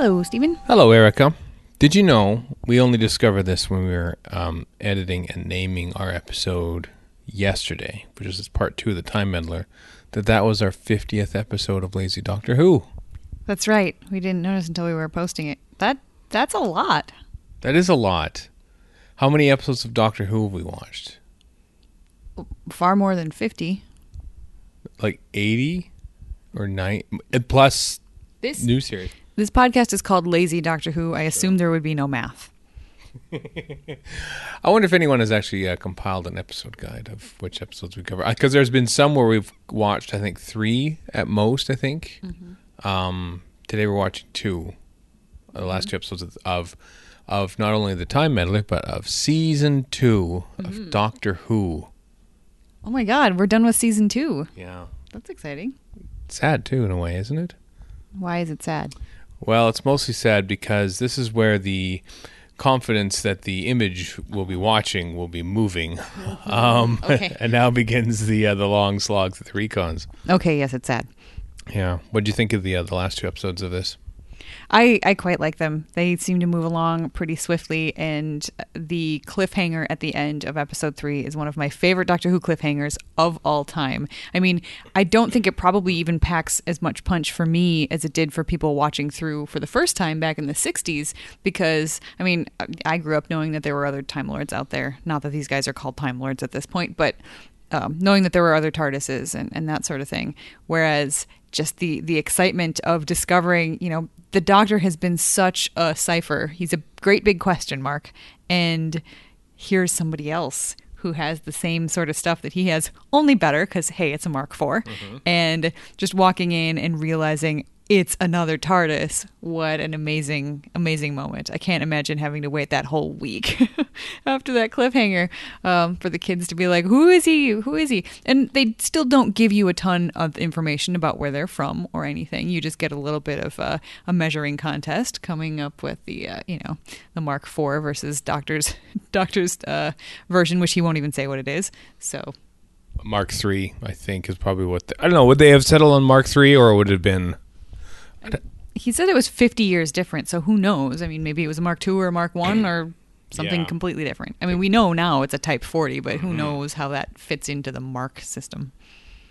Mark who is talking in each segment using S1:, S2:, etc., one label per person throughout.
S1: Hello, Steven.
S2: Hello, Erika. Did you know we only discovered this when we were um, editing and naming our episode yesterday, which is part two of the Time Meddler, that that was our 50th episode of Lazy Doctor Who.
S1: That's right. We didn't notice until we were posting it. That that's a lot.
S2: That is a lot. How many episodes of Doctor Who have we watched?
S1: Far more than 50.
S2: Like 80 or 90 plus
S1: This
S2: new series.
S1: This podcast is called Lazy Doctor Who. I assume there would be no math.
S2: I wonder if anyone has actually uh, compiled an episode guide of which episodes we cover. Because there's been some where we've watched, I think, three at most, I think. Um, today we're watching two. The last two episodes of, of of not only the Time Meddler, but of season 2 of Doctor Who.
S1: Oh my god, we're done with season 2.
S2: Yeah.
S1: That's exciting.
S2: Sad, too, in a way, isn't it?
S1: Why is it sad?
S2: Well, it's mostly sad because this is where the confidence that the image we'll be watching will be moving. Um,
S1: Okay.
S2: and now begins the uh, the long slog through the recons.
S1: Okay, yes, it's sad.
S2: Yeah. What do you think of the uh, the last two episodes of this?
S1: I, I quite like them. They seem to move along pretty swiftly, and the cliffhanger at the end of episode three is one of my favorite Doctor Who cliffhangers of all time. I mean, I don't think it probably even packs as much punch for me as it did for people watching through for the first time back in the 60s, because, I mean, I grew up knowing that there were other Time Lords out there. Not that these guys are called Time Lords at this point, but um, knowing that there were other TARDISes and, and that sort of thing. Whereas just the the excitement of discovering, you know, the Doctor has been such a cipher. He's a great big question mark, and here's somebody else who has the same sort of stuff that he has, only better because hey, it's a Mark IV, mm-hmm. and just walking in and realizing it's another TARDIS. What an amazing, amazing moment. I can't imagine having to wait that whole week after that cliffhanger um, for the kids to be like, who is he? Who is he? And they still don't give you a ton of information about where they're from or anything. You just get a little bit of uh, a measuring contest coming up with the, uh, you know, the Mark IV versus Doctor's, Doctor's uh, version, which he won't even say what it is. So
S2: Mark three, I think, is probably what I don't know. Would they have settled on Mark three, or would it have been?
S1: He said it was 50 years different so who knows i mean maybe it was a mark ii or a mark one or something
S2: Yeah.
S1: completely different i mean we know now it's a type 40 but who knows how that fits into the mark system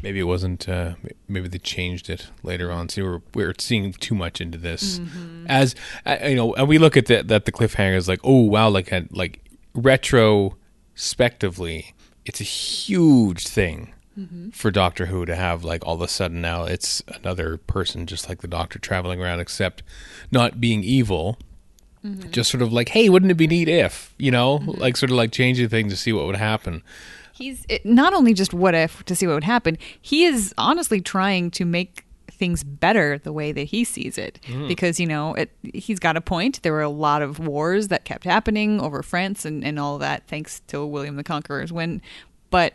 S2: Maybe it wasn't. Uh, maybe they changed it later on. See, we're we're seeing too much into this. As uh, you know, and we look at the, that the cliffhanger is like, oh wow, like like retrospectively, it's a huge thing Mm-hmm. for Doctor Who to have like all of a sudden now it's another person just like the Doctor traveling around, except not being evil. Mm-hmm. Just sort of like, hey, wouldn't it be neat if you know, mm-hmm. like sort of like changing things to see what would happen.
S1: he's it, not only just what if to see what would happen he is honestly trying to make things better the way that he sees it. Because you know it, he's got a point. There were a lot of wars that kept happening over france and, and all that thanks to william the conqueror's win. But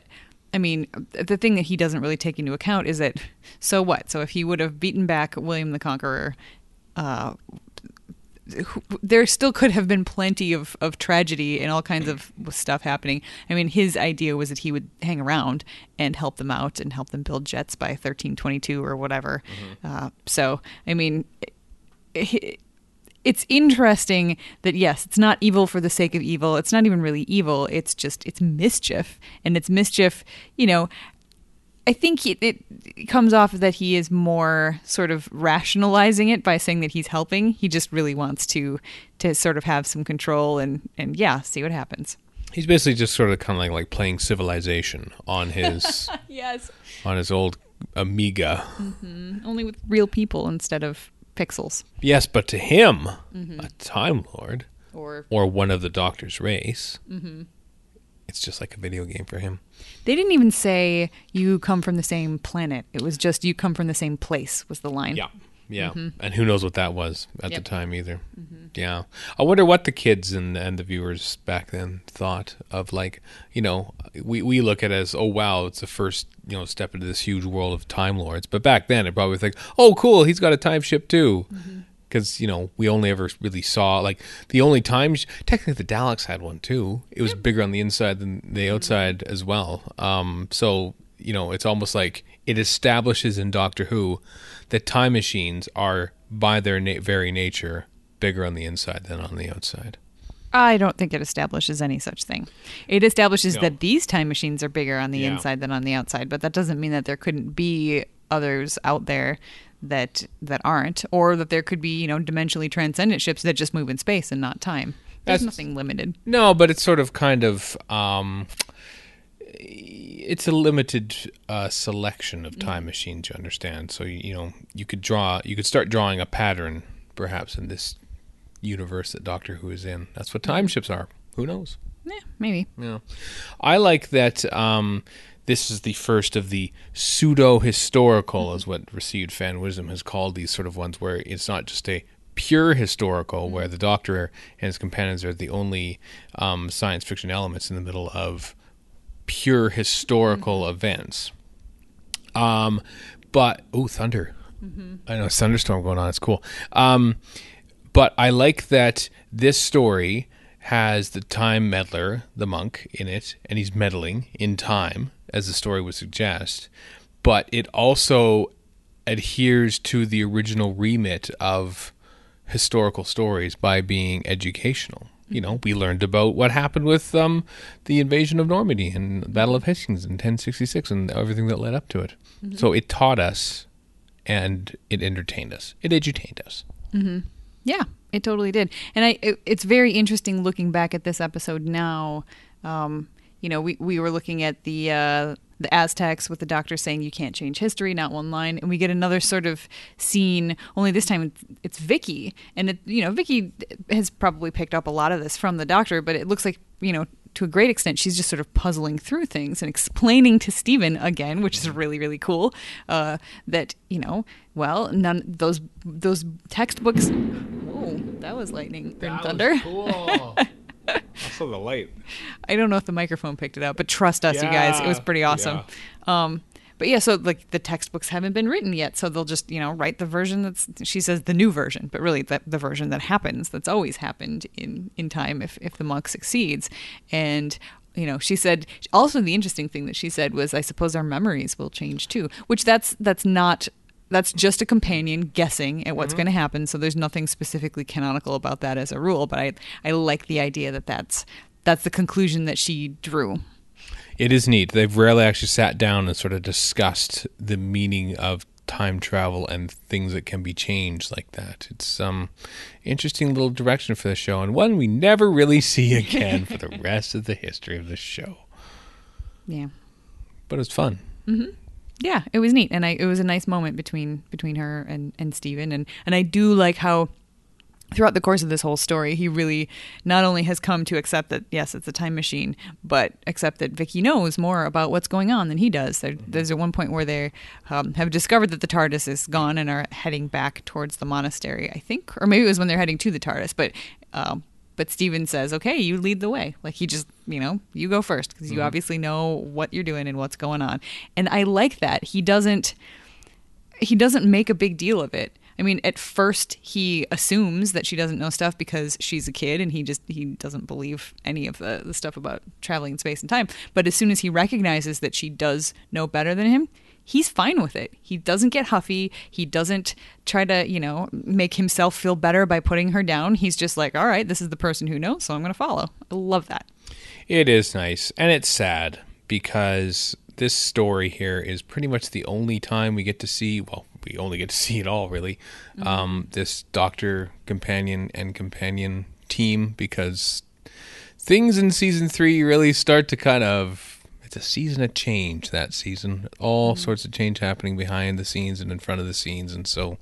S1: I mean, the thing that he doesn't really take into account is that so what? So if he would have beaten back William the Conqueror, uh, there still could have been plenty of, of tragedy and all kinds of stuff happening. I mean, his idea was that he would hang around and help them out and help them build jets by 1322 or whatever. Uh, so, I mean, it, it's interesting that yes, it's not evil for the sake of evil. It's not even really evil. It's just it's mischief, and it's mischief. You know, I think it, it comes off that he is more sort of rationalizing it by saying that he's helping. He just really wants to to sort of have some control and and yeah, see what happens.
S2: He's basically just sort of kind of like, like playing Civilization on his
S1: Yes,
S2: on his old Amiga. Mm-hmm.
S1: only with real people instead of pixels
S2: Yes, but to him, mm-hmm. a Time Lord
S1: or
S2: or one of the Doctor's race, mm-hmm. it's just like a video game for him.
S1: They didn't even say you come from the same planet. It was just you come from the same place was the line.
S2: Yeah, yeah, mm-hmm. and who knows what that was at
S1: Yep.
S2: the time either. Mm-hmm. Yeah, I wonder what the kids and and the viewers back then thought of like you know we we look at it as oh wow it's the first you know step into this huge world of Time Lords, but back then it probably was like oh cool he's got a time ship too. Mm-hmm. Because you know we only ever really saw like the only time technically the Daleks had one too. It was bigger on the inside than the outside as well. Um, so you know, it's almost like it establishes in Doctor Who that time machines are by their na- very nature bigger on the inside than on the outside.
S1: I don't think it establishes any such thing. It establishes
S2: No.
S1: that these time machines are bigger on the
S2: Yeah.
S1: inside than on the outside, but that doesn't mean that there couldn't be others out there that that aren't, or that there could be you know dimensionally transcendent ships that just move in space and not time. There's
S2: That's-
S1: nothing limited.
S2: No, but it's sort of kind of um, it's a limited uh, selection of time machines. You understand? So you, you know you could draw, you could start drawing a pattern, perhaps in this universe that Doctor Who is in. That's what time ships are. Who knows?
S1: Yeah, maybe.
S2: Yeah, I like that. Um, this is the first of the pseudo historical, is what received fan wisdom has called these sort of ones, where it's not just a pure historical, where the Doctor and his companions are the only um, science fiction elements in the middle of pure historical events. Um, but oh, thunder! I know thunderstorm going on. It's cool. Um, but I like that this story has the time meddler, the monk, in it, and he's meddling in time, as the story would suggest. But it also adheres to the original remit of historical stories by being educational. You know, we learned about what happened with um, the invasion of Normandy and the Battle of Hastings in 1066 and everything that led up to it. So it taught us and it entertained us. It edutained us.
S1: Yeah, it totally did. And I, it, it's very interesting looking back at this episode now. Um, you know, we, we were looking at the uh, the Aztecs with the doctor saying you can't change history, not one line, and we get another sort of scene. Only this time it's, it's Vicky, and it, you know, Vicky has probably picked up a lot of this from the doctor, but it looks like you know. To a great extent, she's just sort of puzzling through things and explaining to Steven again, which is really, really cool. Uh, that you know, well, none those those textbooks. Whoa, that was lightning and thunder.
S2: cool. I saw the light.
S1: I don't know if the microphone picked it up, but trust us, you guys, it was pretty awesome. Um, but yeah, so like the textbooks haven't been written yet, so they'll just you know write the version that's she says the new version, but really the, the version that happens that's always happened in in time if if the monk succeeds, and you know she said also the interesting thing that she said was I suppose our memories will change too, which that's that's not that's just a companion guessing at what's going to happen. So there's nothing specifically canonical about that as a rule. But I I like the idea that that's that's the conclusion that she drew.
S2: It is neat. They've rarely actually sat down and sort of discussed the meaning of time travel and things that can be changed like that. It's um interesting little direction for the show and one we never really see again for the rest of the history of the show.
S1: Yeah.
S2: But it's fun.
S1: Yeah, it was neat, and I it was a nice moment between between her and and Steven. and and I do like how throughout the course of this whole story, he really not only has come to accept that yes, it's a time machine, but accept that Vicky knows more about what's going on than he does. There, there's at one point where they um, have discovered that the TARDIS is gone and are heading back towards the monastery, I think, or maybe it was when they're heading to the TARDIS, but. Um, but Steven says, "Okay, you lead the way. Like he just, you know, you go first because you mm-hmm. obviously know what you're doing and what's going on." And I like that. He doesn't he doesn't make a big deal of it. I mean, at first he assumes that she doesn't know stuff because she's a kid and he just he doesn't believe any of the, the stuff about traveling in space and time. But as soon as he recognizes that she does know better than him, he's fine with it. He doesn't get huffy. He doesn't try to, you know, make himself feel better by putting her down. He's just like, all right, this is the person who knows, so I'm going to follow. I love that.
S2: It is nice, and it's sad because this story here is pretty much the only time we get to see. Well, we only get to see it all, really. Um, this doctor companion and companion team because things in season three really start to kind of. It's a season of change. That season, all mm-hmm. sorts of change happening behind the scenes and in front of the scenes, and so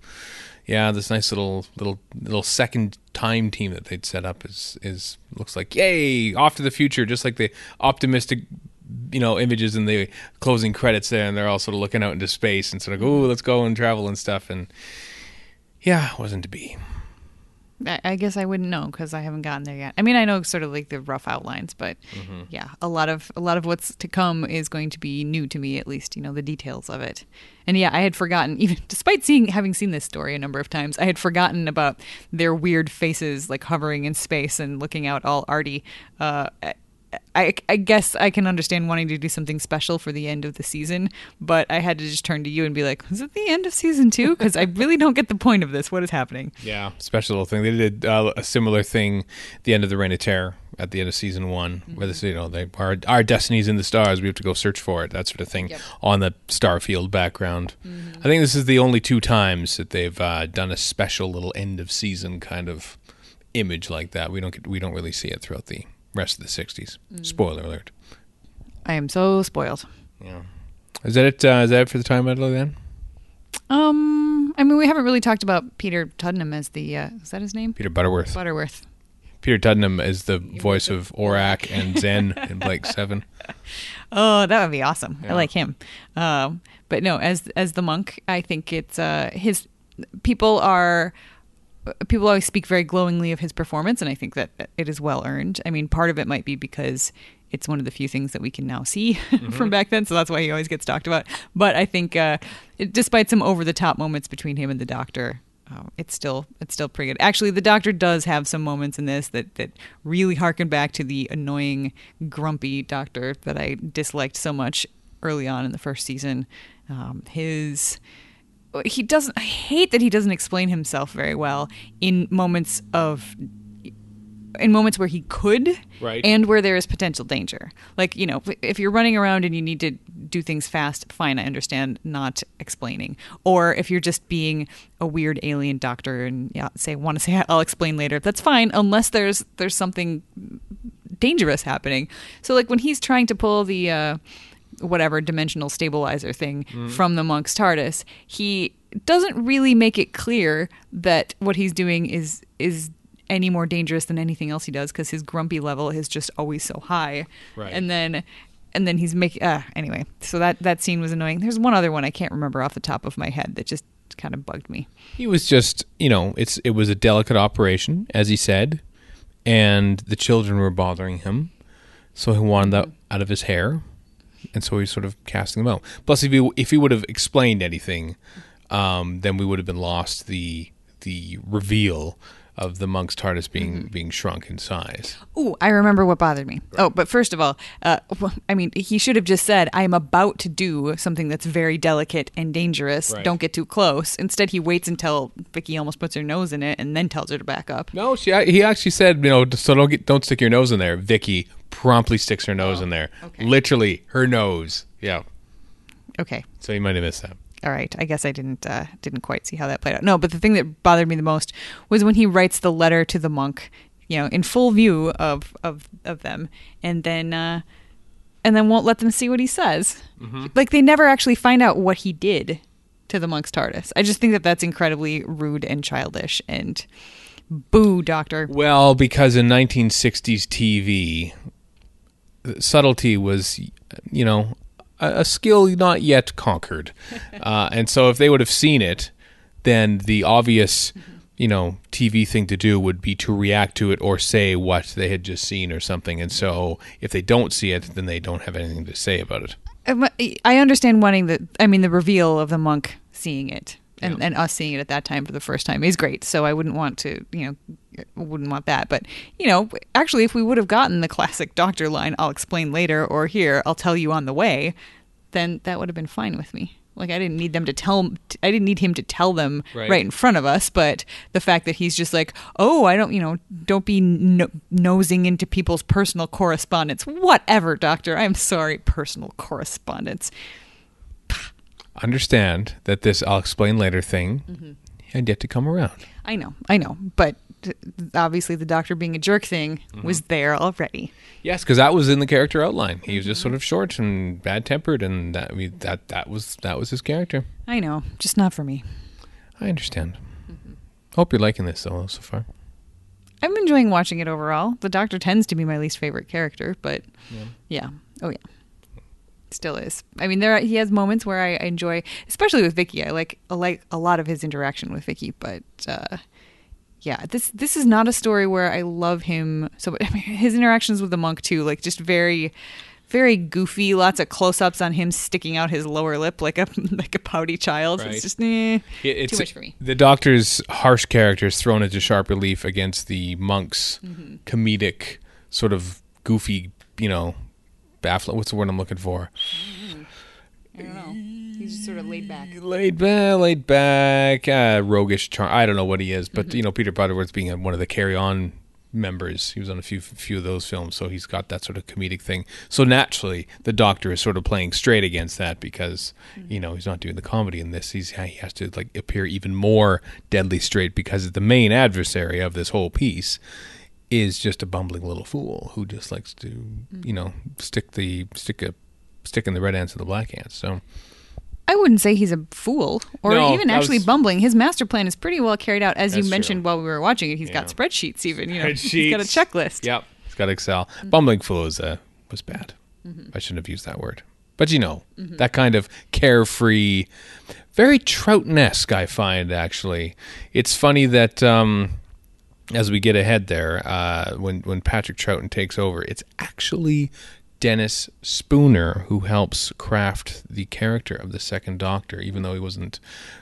S2: yeah, this nice little little little second time team that they'd set up is is looks like yay off to the future, just like the optimistic you know images in the closing credits there, and they're all sort of looking out into space and sort of oh let's go and travel and stuff, and yeah, wasn't to be.
S1: I, guess I wouldn't know because I haven't gotten there yet. I mean, I know sort of like the rough outlines, but yeah, a lot of a lot of what's to come is going to be new to me, at least you know the details of it. And yeah, I had forgotten, even despite seeing having seen this story a number of times, I had forgotten about their weird faces like hovering in space and looking out all arty. Uh, I, I guess I can understand wanting to do something special for the end of the season, but I had to just turn to you and be like, "Is it the end of season two? Because I really don't get the point of this. What is happening?"
S2: Yeah, special little thing. They did uh, a similar thing the end of the Reign of Terror at the end of season one, where this you know they our our destiny's in the stars. We have to go search for it. That sort of thing
S1: Yep.
S2: on the Starfield background. I think this is the only two times that they've uh, done a special little end of season kind of image like that. We don't get, we don't really see it throughout the rest of the '60s. Spoiler alert.
S1: I am so spoiled.
S2: Yeah. Is that it? Uh, is that it for the Time Meddler then?
S1: Um, I mean, we haven't really talked about Peter Tuddenham as the uh, is that his name?
S2: Peter Butterworth.
S1: Butterworth.
S2: Peter Tuddenham is the voice of Orac and Zen in Blake Seven.
S1: Oh, that would be awesome. I like him. Um, but no, as as the monk, I think it's uh, his people are people always speak very glowingly of his performance, and I think that it is well earned. I mean, part of it might be because it's one of the few things that we can now see from back then, so that's why he always gets talked about. But I think, uh, it, despite some over the top moments between him and the doctor. Uh, it's still it's still pretty good. Actually, the doctor does have some moments in this that that really harken back to the annoying, grumpy doctor that I disliked so much early on in the first season. Um, his he doesn't i hate that he doesn't explain himself very well in moments of in moments where he could
S2: Right.
S1: and where there is potential danger like you know if you're running around and you need to do things fast fine i understand not explaining or if you're just being a weird alien doctor and yeah say want to say i'll explain later that's fine unless there's there's something dangerous happening. So like when he's trying to pull the uh, whatever dimensional stabilizer thing from the monk's TARDIS, he doesn't really make it clear that what he's doing is is any more dangerous than anything else he does because his grumpy level is just always so high.
S2: Right.
S1: And then and then he's making uh, anyway. So that that scene was annoying. There's one other one I can't remember off the top of my head that just kind of bugged me.
S2: He was just, you know, it's it was a delicate operation, as he said, and the children were bothering him, so he wanted that out of his hair, and so he's sort of casting them out. Plus, if he if he would have explained anything, um, then we would have been lost the the reveal of the monk's TARDIS being being shrunk in size.
S1: Oh, I remember what bothered me. Oh, but first of all, uh, well, I mean, he should have just said, "I am about to do something that's very delicate and dangerous.
S2: Right.
S1: Don't get too close." Instead, he waits until Vicky almost puts her nose in it and then tells her to back up.
S2: No, she he actually said, you know, so don't get don't stick your nose in there. Vicky promptly sticks her nose in there,
S1: okay.
S2: literally her nose. Yeah,
S1: Okay,
S2: so you might have missed that.
S1: all right. I guess I didn't uh, didn't quite see how that played out. No, but the thing that bothered me the most was when he writes the letter to the monk, you know, in full view of of of them, and then uh, and then won't let them see what he says. Like they never actually find out what he did to the monk's TARDIS. I just think that that's incredibly rude and childish. And boo, Doctor.
S2: Well, because in 1960s TV, subtlety was, you know, a, a skill not yet conquered. uh, and so if they would have seen it, then the obvious, you know, TV thing to do would be to react to it or say what they had just seen or something. And so if they don't see it, then they don't have anything to say about it.
S1: Um, I understand wanting the. I mean, the reveal of the monk seeing it and,
S2: Yeah.
S1: and us seeing it at that time for the first time is great. So I wouldn't want to, you know, wouldn't want that. But you know, actually, if we would have gotten the classic Doctor line, "I'll explain later," or "Here, I'll tell you on the way," then that would have been fine with me. Like I didn't need them to tell. I didn't need him to tell them
S2: Right.
S1: right, in front of us. But the fact that he's just like, "Oh, I don't, you know, don't be no- nosing into people's personal correspondence." Whatever, Doctor. I'm sorry, personal correspondence.
S2: Understand that this I'll explain later thing mm-hmm. had yet to come around.
S1: I know, I know, but obviously the doctor being a jerk thing mm-hmm. was there already.
S2: Yes, because that was in the character outline. He was just mm-hmm. sort of short and bad tempered, and that I mean, that that was that was his character.
S1: I know, just not for me.
S2: I understand. Hope you're liking this though so far.
S1: I'm enjoying watching it overall. The doctor tends to be my least favorite character, but yeah, oh yeah, still is. I mean, there are, he has moments where I enjoy, especially with Vicky. I like I like a lot of his interaction with Vicky, but. uh yeah, this this is not a story where I love him. So I mean, his interactions with the monk too, like just very, very goofy. Lots of close-ups on him sticking out his lower lip like a like a pouty child.
S2: Right.
S1: It's just eh,
S2: It- it's
S1: too much for me.
S2: The doctor's harsh character is thrown into sharp relief against the monk's
S1: Mm-hmm.
S2: comedic, sort of goofy you know, baffling. What's the word I'm looking for?
S1: I don't know. He's just sort of laid back.
S2: Laid back, laid back, uh, roguish charm. I don't know what he is, but you know, Peter Butterworth being a, one of the Carry On members, he was on a few few of those films, so he's got that sort of comedic thing. So naturally, the Doctor is sort of playing straight against that because you know he's not doing the comedy in this. He's he has to like appear even more deadly straight because the main adversary of this whole piece is just a bumbling little fool who just likes to you know stick the stick a stick in the red ants and the black ants. So.
S1: I wouldn't say he's a fool or
S2: No,
S1: even actually
S2: was-
S1: bumbling. His master plan is pretty well carried out, as you mentioned
S2: true.
S1: while we were watching it. He's got spreadsheets, even. You know, he's got a checklist.
S2: Yep, he's got Excel. Bumbling fool is uh, was bad. I shouldn't have used that word, but you know that kind of carefree, very Troughton-esque. I find actually, it's funny that um, as we get ahead there, uh, when when Patrick Troughton takes over, it's actually Dennis Spooner who helps craft the character of the Second Doctor, even though he wasn't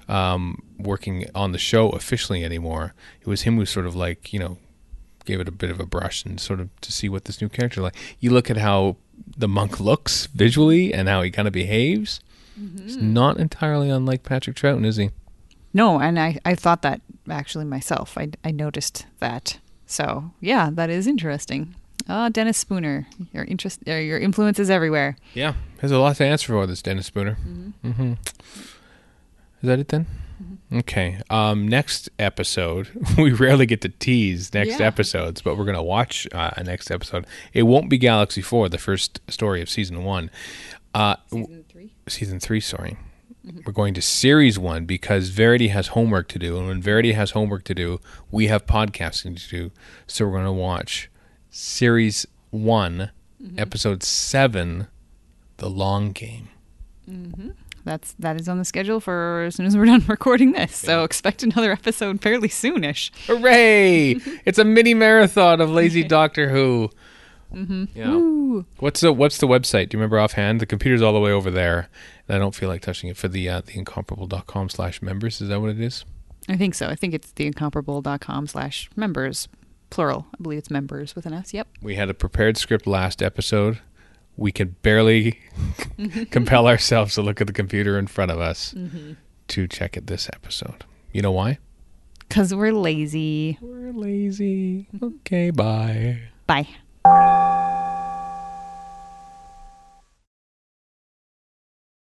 S2: um, working on the show officially anymore. It was him who sort of like you know gave it a bit of a brush and sort of to see what this new character like. You look at how the monk looks visually and how he kind of behaves. It's not entirely unlike Patrick Troughton, is he?
S1: No, and I, I thought that actually myself. I, I noticed that. So, yeah, that is interesting. Ah, Dennis Spooner. Your interest, uh, your influence is everywhere.
S2: Yeah, there's a lot to answer for this Dennis Spooner. Mm-hmm. Is that it then? Okay. Um, next episode, we rarely get to tease next
S1: Yeah.
S2: episodes, but we're gonna watch uh, a next episode. It won't be Galaxy Four, the first story of season one. Uh,
S1: Season three.
S2: season three, sorry. We're going to series one because Verity has homework to do. And when Verity has homework to do, we have podcasting to do. So we're going to watch series one, mm-hmm. episode seven, The Long Game. Mm-hmm.
S1: That's that is on the schedule for as soon as we're done recording this. So expect another episode fairly soonish.
S2: Hooray! it's a mini marathon of lazy Doctor Who. Mm-hmm. Yeah.
S1: Ooh.
S2: What's the What's the website? Do you remember offhand? The computer's all the way over there, and I don't feel like touching it for the uh, theincomparable.com slash members. Is that what it is?
S1: I think so. I think it's the theincomparable.com slash members, plural. I believe it's members with an S. Yep.
S2: We had a prepared script last episode. We could barely compel ourselves to look at the computer in front of us to check it this episode. You know why?
S1: Because we're lazy.
S2: We're lazy. Okay, bye.
S1: Bye. thank you